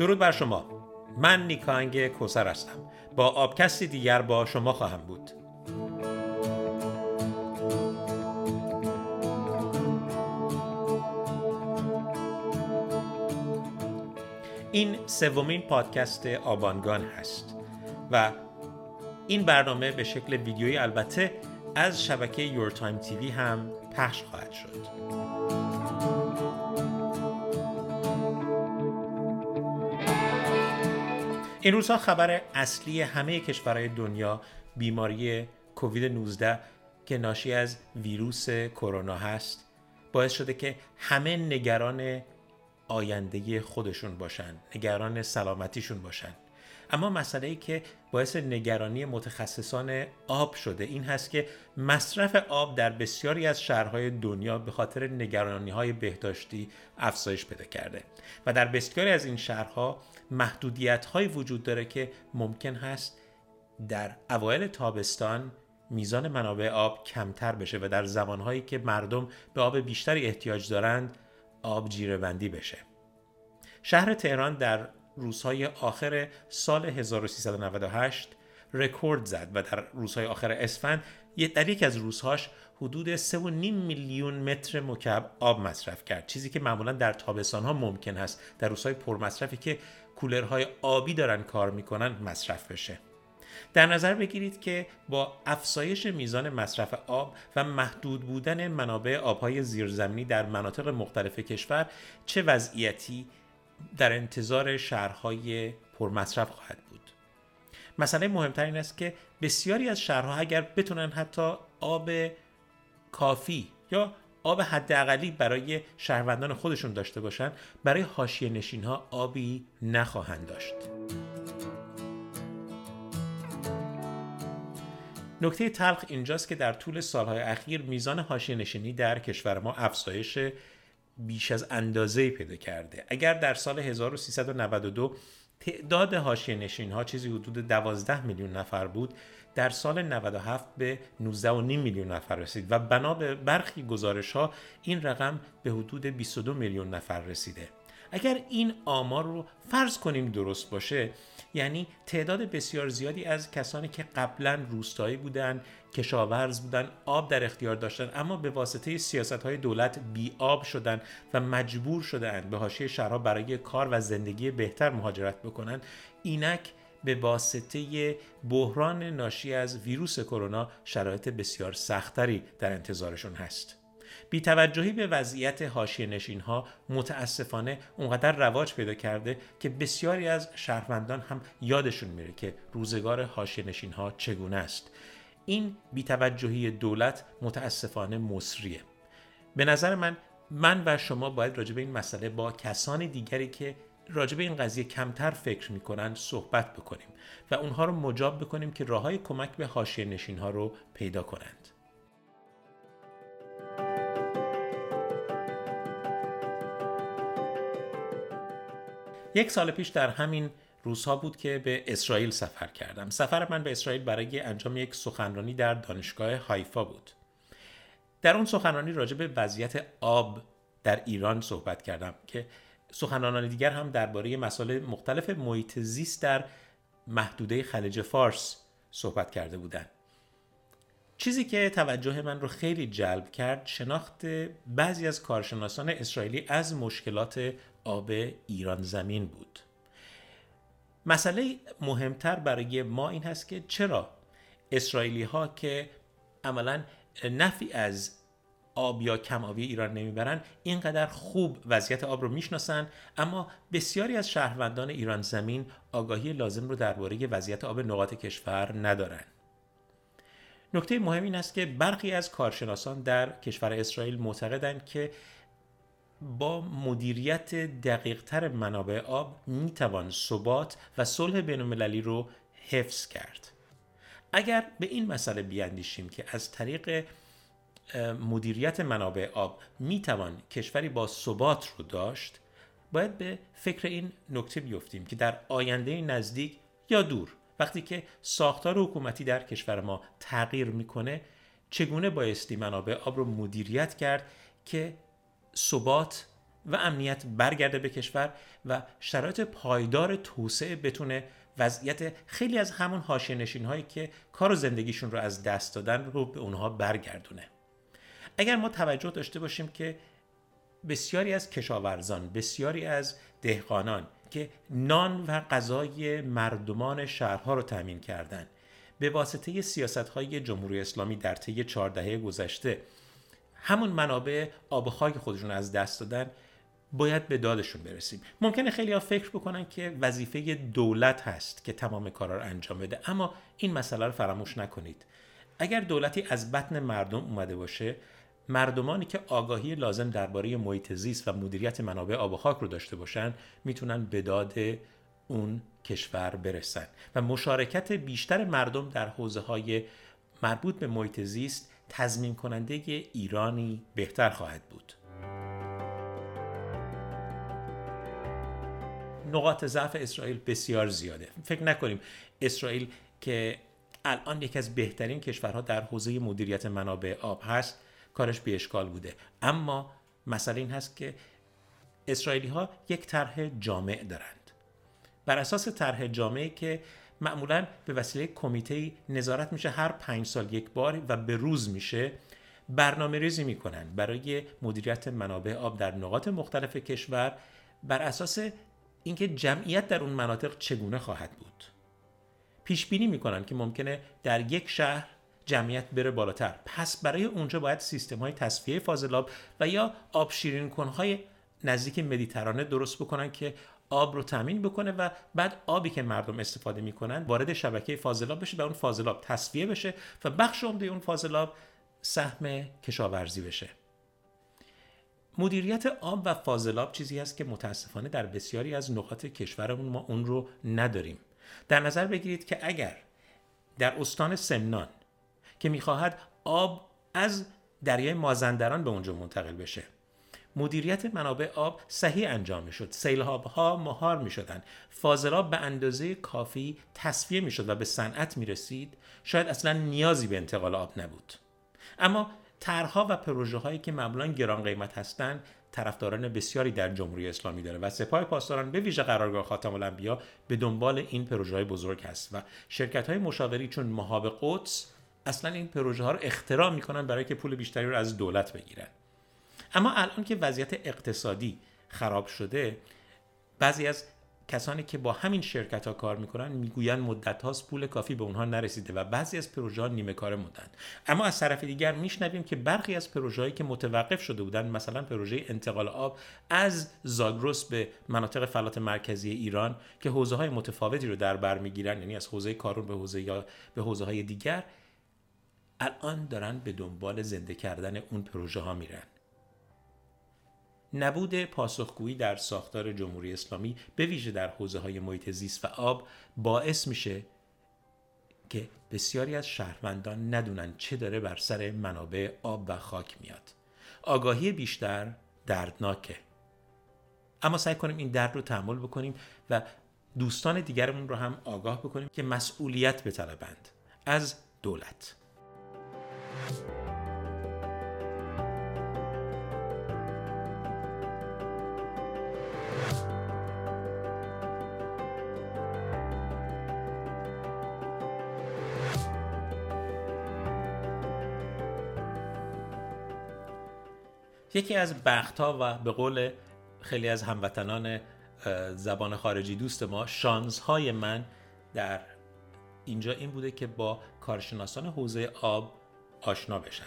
درود بر شما. من نیکانگ کوسر هستم. با آبکستی دیگر با شما خواهم بود. این سومین پادکست آبانگان هست و این برنامه به شکل ویدیویی البته از شبکه یور تایم تیوی هم پخش خواهد شد. این روزها خبر اصلی همه کشورهای دنیا بیماری کووید 19 که ناشی از ویروس کرونا هست باعث شده که همه نگران آینده خودشون باشن نگران سلامتیشون باشن. اما مسئله ای که باعث نگرانی متخصصان آب شده این هست که مصرف آب در بسیاری از شهرهای دنیا به خاطر نگرانی های بهداشتی افزایش پیدا کرده و در بسیاری از این شهرها محدودیت های وجود داره که ممکن هست در اوایل تابستان میزان منابع آب کمتر بشه و در زمانهایی که مردم به آب بیشتری احتیاج دارند آب جیره بندی بشه. شهر تهران در روزهای آخر سال 1398 رکورد زد و در روزهای آخر اسفند در یکی از روزهاش حدود 3.5 میلیون متر مکعب آب مصرف کرد. چیزی که معمولا در تابستان ها ممکن هست. در روزهای پرمصرفی که کولرهای آبی دارن کار می‌کنن مصرف بشه. در نظر بگیرید که با افزایش میزان مصرف آب و محدود بودن منابع آبهای زیرزمینی در مناطق مختلف کشور چه وضعیتی در انتظار شهرهای پرمصرف خواهد بود؟ مسئله مهمتر این است که بسیاری از شهرها اگر بتونن حتی آب کافی یا آب حداقلی برای شهروندان خودشون داشته باشن برای حاشیه نشین ها آبی نخواهند داشت. نکته تلخ اینجاست که در طول سالهای اخیر میزان حاشیه نشینی در کشور ما افزایش بیش از اندازه پیدا کرده. اگر در سال 1392 تعداد حاشیه نشین ها چیزی حدود 12 میلیون نفر بود در سال 97 به 19.5 میلیون نفر رسید و بنا به برخی گزارش ها این رقم به حدود 22 میلیون نفر رسیده. اگر این آمار رو فرض کنیم درست باشه یعنی تعداد بسیار زیادی از کسانی که قبلا روستایی بودن کشاورز بودن آب در اختیار داشتن اما به واسطه سیاست های دولت بی آب شدن و مجبور شدند به حاشیه شهرها برای کار و زندگی بهتر مهاجرت بکنن اینک به واسطه بحران ناشی از ویروس کرونا شرایط بسیار سختری در انتظارشون هست. بیتوجهی به وضعیت حاشیه نشین ها متاسفانه اونقدر رواج پیدا کرده که بسیاری از شهروندان هم یادشون میره که روزگار حاشیه نشین ها چگونه است. این بیتوجهی دولت متاسفانه مصریه. به نظر من من و شما باید راجع به این مسئله با کسان دیگری که راجع به این قضیه کمتر فکر می‌کنن صحبت بکنیم و اونها رو مجاب بکنیم که راه های کمک به حاشیه نشین ها رو پیدا کنند. یک سال پیش در همین روزها بود که به اسرائیل سفر کردم. سفر من به اسرائیل برای انجام یک سخنرانی در دانشگاه هایفا بود. در اون سخنرانی راجع به وضعیت آب در ایران صحبت کردم که سخنرانان دیگر هم درباره مسائل مختلف محیط زیست در محدوده خلیج فارس صحبت کرده بودند. چیزی که توجه من رو خیلی جلب کرد شناخت بعضی از کارشناسان اسرائیلی از مشکلات آب ایران زمین بود. مسئله مهمتر برای ما این هست که چرا اسرائیلی ها که عملا نفی از آب یا کم آبی ایران نمی‌برن اینقدر خوب وضعیت آب رو می‌شناسن. اما بسیاری از شهروندان ایران زمین آگاهی لازم رو درباره وضعیت آب نقاط کشور ندارن. نکته مهم این است که برخی از کارشناسان در کشور اسرائیل معتقدند که با مدیریت دقیقتر منابع آب می‌توان ثبات و صلح بین رو حفظ کرد. اگر به این مسئله بیاندیشیم که از طریق مدیریت منابع آب می‌توان کشوری با ثبات رو داشت باید به فکر این نکته بیفتیم که در آینده نزدیک یا دور وقتی که ساختار حکومتی در کشور ما تغییر می‌کنه چگونه بایستی منابع آب رو مدیریت کرد که ثبات و امنیت برگرده به کشور و شرایط پایدار توسعه بتونه وضعیت خیلی از همون حاشیه هایی که کار و زندگیشون رو از دست دادن رو به اونها برگردونه؟ اگر ما توجه داشته باشیم که بسیاری از کشاورزان بسیاری از دهقانان که نان و غذای مردمان شهرها رو تامین کردن به واسطه سیاست های جمهوری اسلامی در طی چهار دهه گذشته همون منابع آب و خاک خودشون از دست دادن باید به دادشون برسیم. ممکنه خیلی ها فکر بکنن که وظیفه دولت هست که تمام کارا رو انجام بده اما این مسئله رو فراموش نکنید. اگر دولتی از بطن مردم اومده باشه مردمانی که آگاهی لازم درباره محیط زیست و مدیریت منابع آب و خاک رو داشته باشن می‌تونن به داد اون کشور برسن. و مشارکت بیشتر مردم در حوزه های مربوط به محیط زیست تضمین کننده ایرانی بهتر خواهد بود. نقاط ضعف اسرائیل بسیار زیاده. فکر نکنیم اسرائیل که الان یکی از بهترین کشورها در حوزه مدیریت منابع آب هست کارش به اشکال بوده. اما مسئله این هست که اسرائیلی ها یک طرح جامع دارند. بر اساس طرح جامعی که معمولا به وسیله کمیته نظارت میشه هر پنج سال یک بار و به روز میشه برنامه ریزی می‌کنن برای مدیریت منابع آب در نقاط مختلف کشور بر اساس اینکه جمعیت در اون مناطق چگونه خواهد بود. پیش بینی می‌کنن که ممکنه در یک شهر جمعیت بره بالاتر. پس برای اونجا باید سیستم های تصفیه فاضلاب و یا آب شیرین های نزدیک مدیترانه درست بکنن که آب رو تامین بکنه و بعد آبی که مردم استفاده می‌کنن وارد شبکه فاضلاب بشه و اون فاضلاب تصفیه بشه و بخش عمده اون فاضلاب سهم کشاورزی بشه. مدیریت آب و فاضلاب چیزی است که متاسفانه در بسیاری از نقاط کشورمون ما اون رو نداریم. در نظر بگیرید که اگر در استان سمنان که می‌خواهد آب از دریای مازندران به اونجا منتقل بشه. مدیریت منابع آب صحیح انجام می‌شد. سیلاب ها مهار می شدن فاضلاب به اندازه کافی تصفیه می شد و به صنعت می رسید شاید اصلا نیازی به انتقال آب نبود. اما طرحها و پروژه هایی که معمولا گران قیمت هستند طرفداران بسیاری در جمهوری اسلامی داره و سپاه پاسداران به ویژه قرارگاه خاتم الانبیا به دنبال این پروژه های بزرگ هست و شرکت های مشاوری چون مهاب قدس اصلا این پروژه ها رو اختراع می‌کنن برای که پول بیشتری رو از دولت بگیرن. اما الان که وضعیت اقتصادی خراب شده بعضی از کسانی که با همین شرکت ها کار می‌کنن می‌گویند مدت هاست پول کافی به اونها نرسیده و بعضی از پروژه ها نیمه کار موندن. اما از طرف دیگر میشنویم که برخی از پروژه هایی که متوقف شده بودن مثلا پروژه انتقال آب از زاگرس به مناطق فلات مرکزی ایران که حوزه های متفاوتی رو در بر می‌گیرن یعنی از حوزه کارون به حوزه یا به حوزه های دیگر الان دارن به دنبال زنده کردن اون پروژه ها میرن. نبود پاسخگویی در ساختار جمهوری اسلامی به ویژه در حوزه های محیط زیست و آب باعث میشه که بسیاری از شهروندان ندونن چه داره بر سر منابع آب و خاک میاد. آگاهی بیشتر دردناکه. اما سعی کنیم این درد رو تحمل بکنیم و دوستان دیگرمون رو هم آگاه بکنیم که مسئولیت بطلبند از دولت. یکی از بختها و به قول خیلی از هموطنان زبان خارجی دوست ما شانزهای من در اینجا این بوده که با کارشناسان حوزه آب آشنا بشم.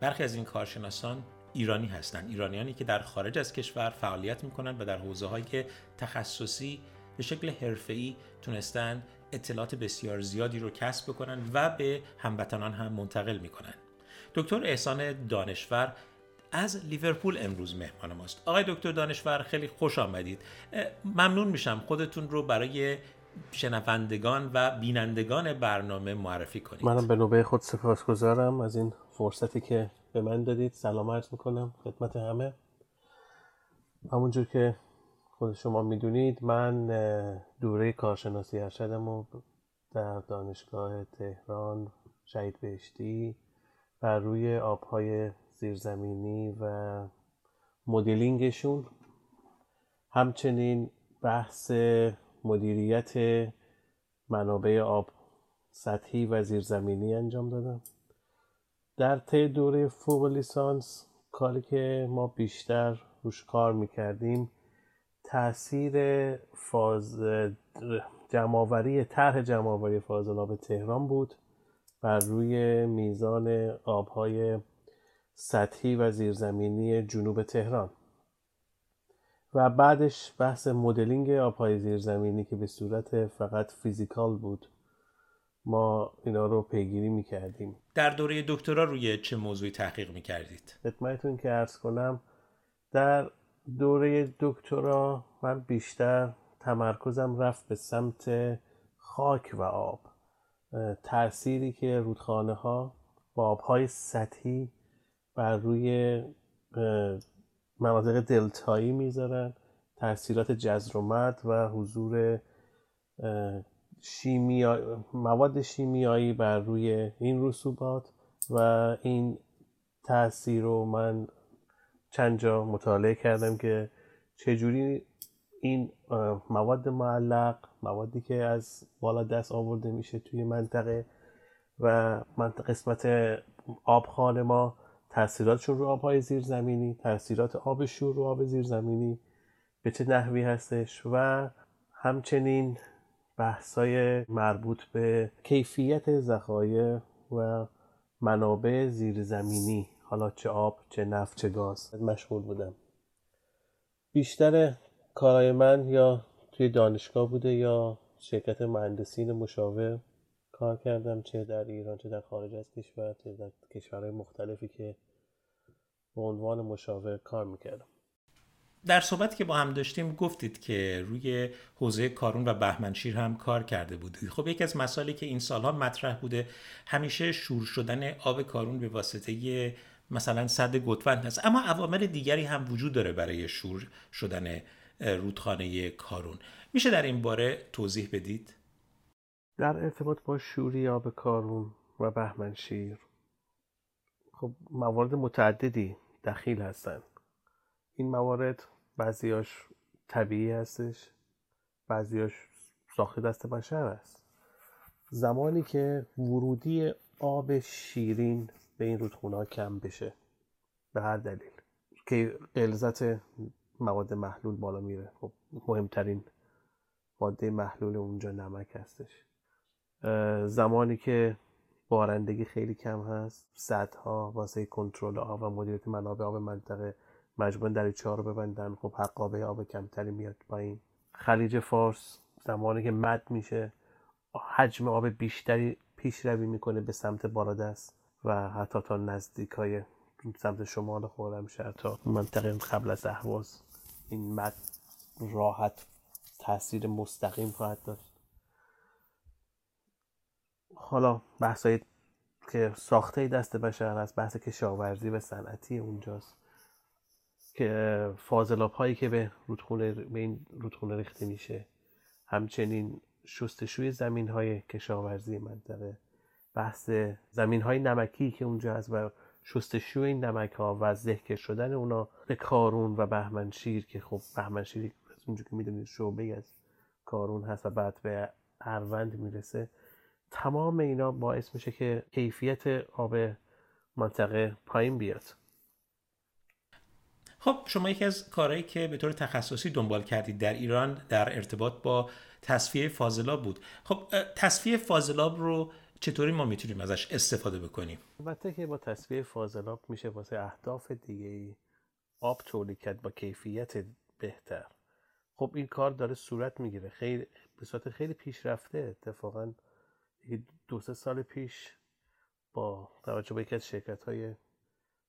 برخی از این کارشناسان ایرانی هستند. ایرانیانی که در خارج از کشور فعالیت می‌کنند و در حوزه های تخصصی به شکل حرفه‌ای تونستن اطلاعات بسیار زیادی رو کسب بکنن و به هموطنان هم منتقل می‌کنن. دکتر احسان دانشور از لیورپول امروز مهمان ماست. آقای دکتر دانشور خیلی خوش آمدید. ممنون میشم خودتون رو برای شنوندگان و بینندگان برنامه معرفی کنید. منم به نوبه خود سپاسگزارم از این فرصتی که به من دادید. سلام عرض می‌کنم خدمت همه. همونجور که خود شما می‌دونید من دوره کارشناسی ارشدم و در دانشگاه تهران شهید بهشتی بر روی آبهای زیرزمینی و مدلینگشون. همچنین بحث مدیریت منابع آب سطحی و زیرزمینی انجام دادم. در طی دوره فوق لیسانس کاری که ما بیشتر روش کار می‌کردیم تاثیر فاز جمعآوری طرح جمعآوری فاضلاب تهران بود بر روی میزان آبهای سطحی و زیرزمینی جنوب تهران. و بعدش بحث مدلینگ آبهای زیرزمینی که به صورت فقط فیزیکال بود ما اینا رو پیگیری می‌کردیم در دوره دکترا روی چه موضوعی تحقیق می‌کردید؟ خدمتتون که ارز کنم در دوره دکترا من بیشتر تمرکزم رفت به سمت خاک و آب تأثیری که رودخانه ها با آبهای سطحی بر روی مناطق دلتایی می‌ذارن تاثیرات جزر و حضور شیمیا... مواد شیمیایی بر روی این رسوبات و این تاثیر رو من چند جا مطالعه کردم که چجوری این مواد معلق موادی که از بالا دست آورده میشه توی منطقه و منطقه قسمت آبخانه ما تاثیراتشون رو آبهای زیرزمینی تاثیرات آب شور رو آب زیرزمینی به چه نحوی هستش و همچنین بحثای مربوط به کیفیت ذخایر و منابع زیرزمینی حالا چه آب چه نفت چه گاز مشغول بودم. بیشتر کارای من یا توی دانشگاه بوده یا شرکت مهندسین مشاور کار کردم چه در ایران چه در خارج از کشور چه در کشورهای مختلفی که به عنوان مشاور کار می‌کردم. در صحبتی که با هم داشتیم گفتید که روی حوزه کارون و بهمنشیر هم کار کرده بودید. خب یکی از مسائلی که این سالها مطرح بوده همیشه شور شدن آب کارون به واسطه مثلا صد گتوند هست. اما عوامل دیگری هم وجود داره برای شور شدن رودخانه کارون. میشه در این باره توضیح بدید؟ در ارتباط با شوری آب کارون و بهمنشیر خب موارد متعددی دخیل هستند این موارد بعضیاش طبیعی هستش بعضیاش ساخته دست بشر است. زمانی که ورودی آب شیرین به این رودخونه کم بشه به هر دلیل. که غلظت مواد محلول بالا میره. خب مهمترین ماده محلول اونجا نمک هستش. زمانی که بارندگی خیلی کم هست. صدها واسه کنترل آب و مدیریت منابع آب منطقه مجبورن دریچه ها رو ببندن. خب حقابه آب کمتری میاد پایین. خلیج فارس زمانی که مد میشه حجم آب بیشتری پیشروی می‌کنه به سمت بالادست و حتی تا نزدیک های سمت شمال خرمشهر تا منطقه قبل از اهواز این مد راحت تاثیر مستقیم خواهد داشت. حالا بحثای که ساخته دست بشر هست بحث کشاورزی و صنعتی اونجاست که فاضلاب هایی که به رودخونه به این رودخونه ریخته میشه همچنین شستشوی زمین های کشاورزی منطقه بحث زمین های نمکی که اونجا هست و شستشوی این نمک ها و ذکر شدن اونا به کارون و بهمنشیر که خب بهمنشیر اونجا که می‌دونید شعبه از کارون هست و بعد به اروند می‌رسه. تمام اینا باعث میشه که کیفیت آب منطقه پایین بیاد. خب شما یکی از کارهایی که به طور تخصصی دنبال کردید در ایران در ارتباط با تصفیه فاضلاب بود. خب تصفیه فاضلاب رو چطوری ما می‌تونیم ازش استفاده بکنیم؟ البته که با تصفیه فاضلاب میشه واسه اهداف دیگه ای آب تولید کرد با کیفیت بهتر. خب این کار داره صورت می‌گیره. خیلی به صورت خیلی پیشرفته اتفاقا دو سه سال پیش با توجه به یکی از شرکت های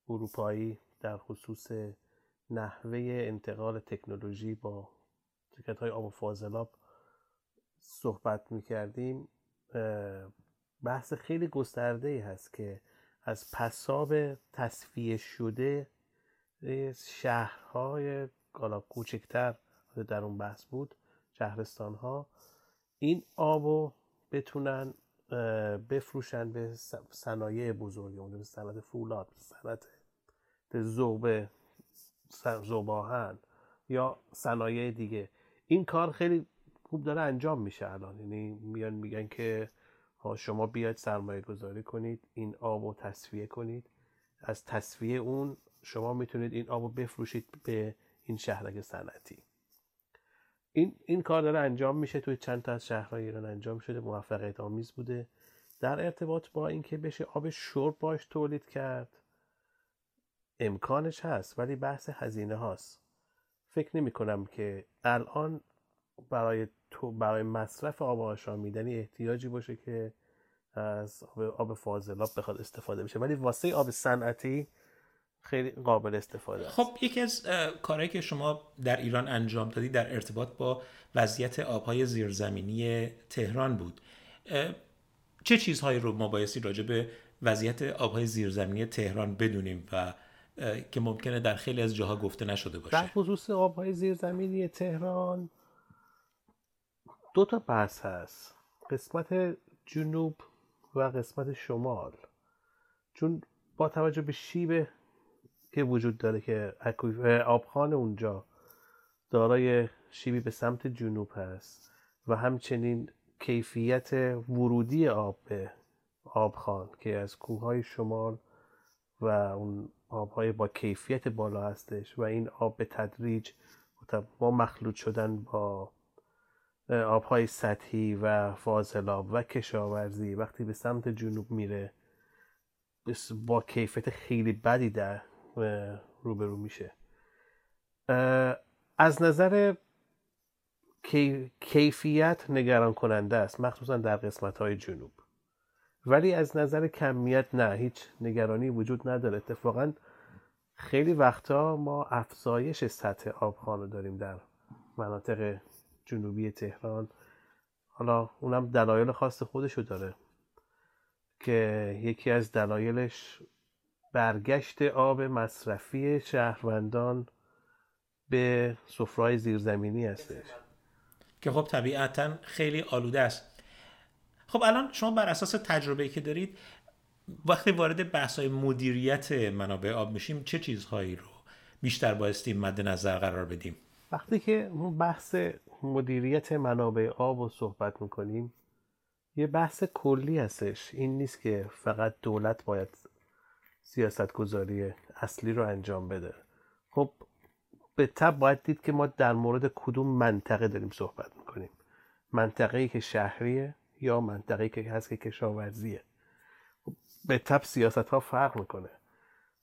اروپایی در خصوص نحوه انتقال تکنولوژی با شرکت های آب و فاضلاب صحبت می‌کردیم بحث خیلی گسترده ای هست که از پساب تصفیه شده شهرهای حالا کوچکتر در اون بحث بود شهرستان ها این آبو بتونن بفروشن به صنایع بزرگ اونجا به صنعت فولاد به صنعت ذوب زباهن یا صنایع دیگه. این کار خیلی خوب داره انجام میشه الان. یعنی میان میگن که شما بیاید سرمایه گذاری کنید این آب رو تصفیه کنید. از تصفیه اون شما می‌تونید این آب رو بفروشید به این شهرک صنعتی. این, این کار داره انجام میشه توی چند تا از شهرهای ایران انجام شده موفقیت آمیز بوده. در ارتباط با اینکه بشه آب شرب باش تولید کرد امکانش هست ولی بحث هزینه هاست. فکر نمی کنم که الان برای تو برای مصرف آب آشامیدنی احتیاجی باشه که از آب, آب فاضلاب بخواد استفاده بشه. ولی واسه آب صنعتی خیلی قابل استفاده است. خب یکی از کارهایی که شما در ایران انجام دادی در ارتباط با وضعیت آبهای زیرزمینی تهران بود. چه چیزهایی رو ما بایستی راجع به وضعیت آبهای زیرزمینی تهران بدونیم و که ممکنه در خیلی از جاها گفته نشده باشه؟ در خصوص آبهای زیرزمینی تهران دو تا بحث هست. قسمت جنوب و قسمت شمال. چون با توجه به شیب که وجود داره که آبخان اونجا دارای شیبی به سمت جنوب هست و همچنین کیفیت ورودی آب به آبخان که از کوههای شمال و اون آبهای با کیفیت بالا هستش و این آب به تدریج با مخلوط شدن با آبهای سطحی و فاضلاب و کشاورزی وقتی به سمت جنوب میره با کیفیت خیلی بدی در روبرو میشه. از نظر کیفیت نگران کننده است مخصوصا در قسمت های جنوب. ولی از نظر کمیت نه هیچ نگرانی وجود نداره. اتفاقا خیلی وقتا ما افزایش سطح آبخانه داریم در مناطق جنوبی تهران. حالا اونم دلایل خاص خودشو داره که یکی از دلایلش برگشت آب مصرفی شهروندان به سفرهای زیرزمینی هستش. که خب طبیعتا خیلی آلوده است. خب الان شما بر اساس تجربه که دارید وقتی وارد بحث های مدیریت منابع آب میشیم چه چیزهایی رو بیشتر بایستی مد نظر قرار بدیم؟ وقتی که بحث مدیریت منابع آب رو صحبت می‌کنیم یه بحث کلی هستش. این نیست که فقط دولت باید سیاست گذاری اصلی رو انجام بده. خب به تب باید دید که ما در مورد کدوم منطقه داریم صحبت می‌کنیم. منطقه ای که شهریه یا منطقه ای که هست که کشاورزیه؟ خب به تب سیاست ها فرق می‌کنه.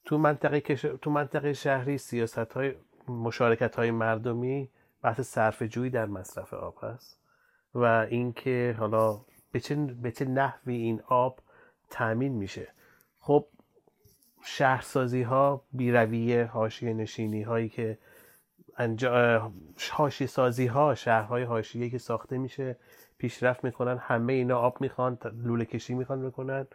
تو منطقه, کش... تو منطقه شهری سیاست های مشارکت های مردمی بحث صرف جویی در مصرف آب هست و اینکه حالا به چه, به چه نحوی این آب تامین میشه. خب شهرسازی ها بیرویه حاشیه نشینی هایی که انجا... حاشیه سازی ها شهرهای حاشیه که ساخته میشه پیشرفت می‌کنن همه اینا آب می‌خوان لوله کشی می‌خوان بکنن.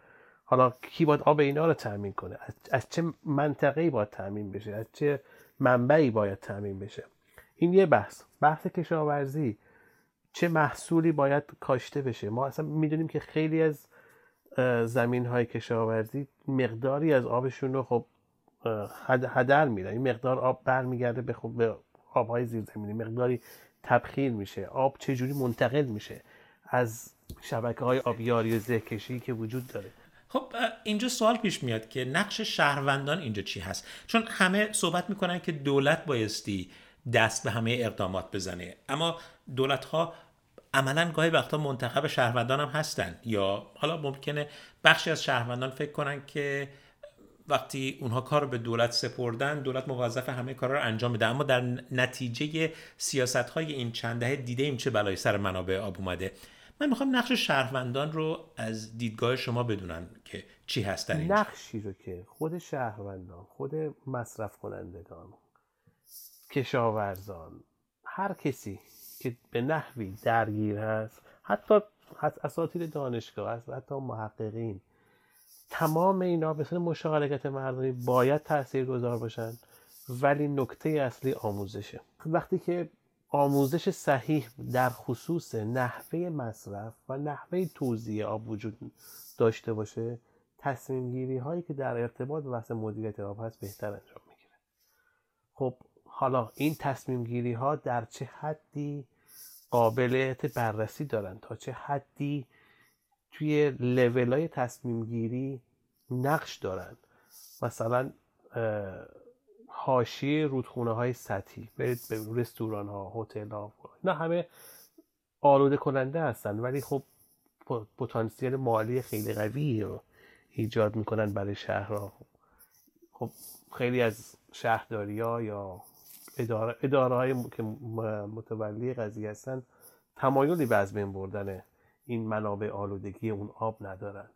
حالا کی باید آب اینا رو تامین کنه؟ از چه منطقه‌ای باید تامین بشه؟ از چه منبعی باید تامین بشه؟ این یه بحث. بحث کشاورزی. چه محصولی باید کاشته بشه؟ ما اصلا می‌دونیم که خیلی از زمین های کشاورزی مقداری از آبشون رو خب هدر میدن. این مقدار آب برمیگرده به خب به آبهای زیرزمینی. مقداری تبخیر میشه. آب چجوری منتقل میشه؟ از شبکه های آبیاری و زهکشی که وجود داره. خب اینجا سوال پیش میاد که نقش شهروندان اینجا چی هست؟ چون همه صحبت می‌کنن که دولت بایستی دست به همه اقدامات بزنه. اما دولت ها عملا گاهی وقتا منتخب شهروندان هم هستن یا حالا ممکنه بخشی از شهروندان فکر کنن که وقتی اونها کار به دولت سپردن دولت موظف همه کار رو انجام بده اما در نتیجه سیاست های این چند دهه دیده ایم چه بلایی سر منابع آب اومده. من می‌خوام نقش شهروندان رو از دیدگاه شما بدونم که چی هست در اینجا. نقشی رو که خود شهروندان خود مصرف کنندگان کشاورزان هر کسی که به نحوی درگیر هست حتی اساتید دانشگاه هست حتی محققین. تمام اینا به صورت مشارکت مردمی باید تأثیر گذار باشن ولی نکته اصلی آموزشه. وقتی که آموزش صحیح در خصوص نحوه مصرف و نحوه توزیع آب وجود داشته باشه تصمیم گیری هایی که در ارتباط بحث مدیریت آب هست بهتر انجام می‌گیره. خب حالا این تصمیم گیری ها در چه حدی قابلیت بررسی دارن؟ تا چه حدی توی لیول های تصمیم گیری نقش دارن؟ مثلا حاشیه رودخونه های سطحی برید به رستوران ها هتل ها نه همه آلوده کننده هستن ولی خب پتانسیل مالی خیلی قوی رو ایجاد می‌کنن برای شهرها. خب خیلی از شهرداری ها یا اداره, اداره های که متولی قضیه هستن تمایلی به از بین بردن این منابع آلودگی اون آب ندارن.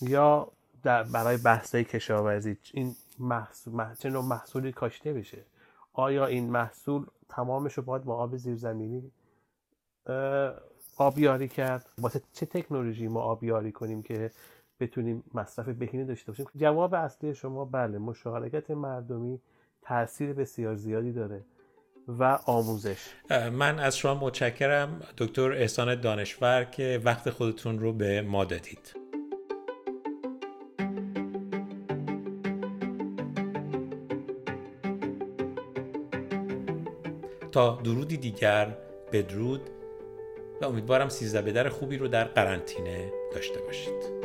یا در برای بحث کشاورزی این محصول چه نوع محصولی کاشته بشه؟ آیا این محصول تمامش رو باید با آب زیرزمینی آبیاری کرد؟ واسه چه تکنولوژی ما آبیاری کنیم که بتونیم مصرف بهینه داشته باشیم؟ جواب اصلی شما بله مشارکت مردمی تاثیر بسیار زیادی داره و آموزش. من از شما متشکرم دکتر احسان دانشور که وقت خودتون رو به ما دادید. تا درودی دیگر بدرود و امیدوارم سیزده بدر خوبی رو در قرنطینه داشته باشید.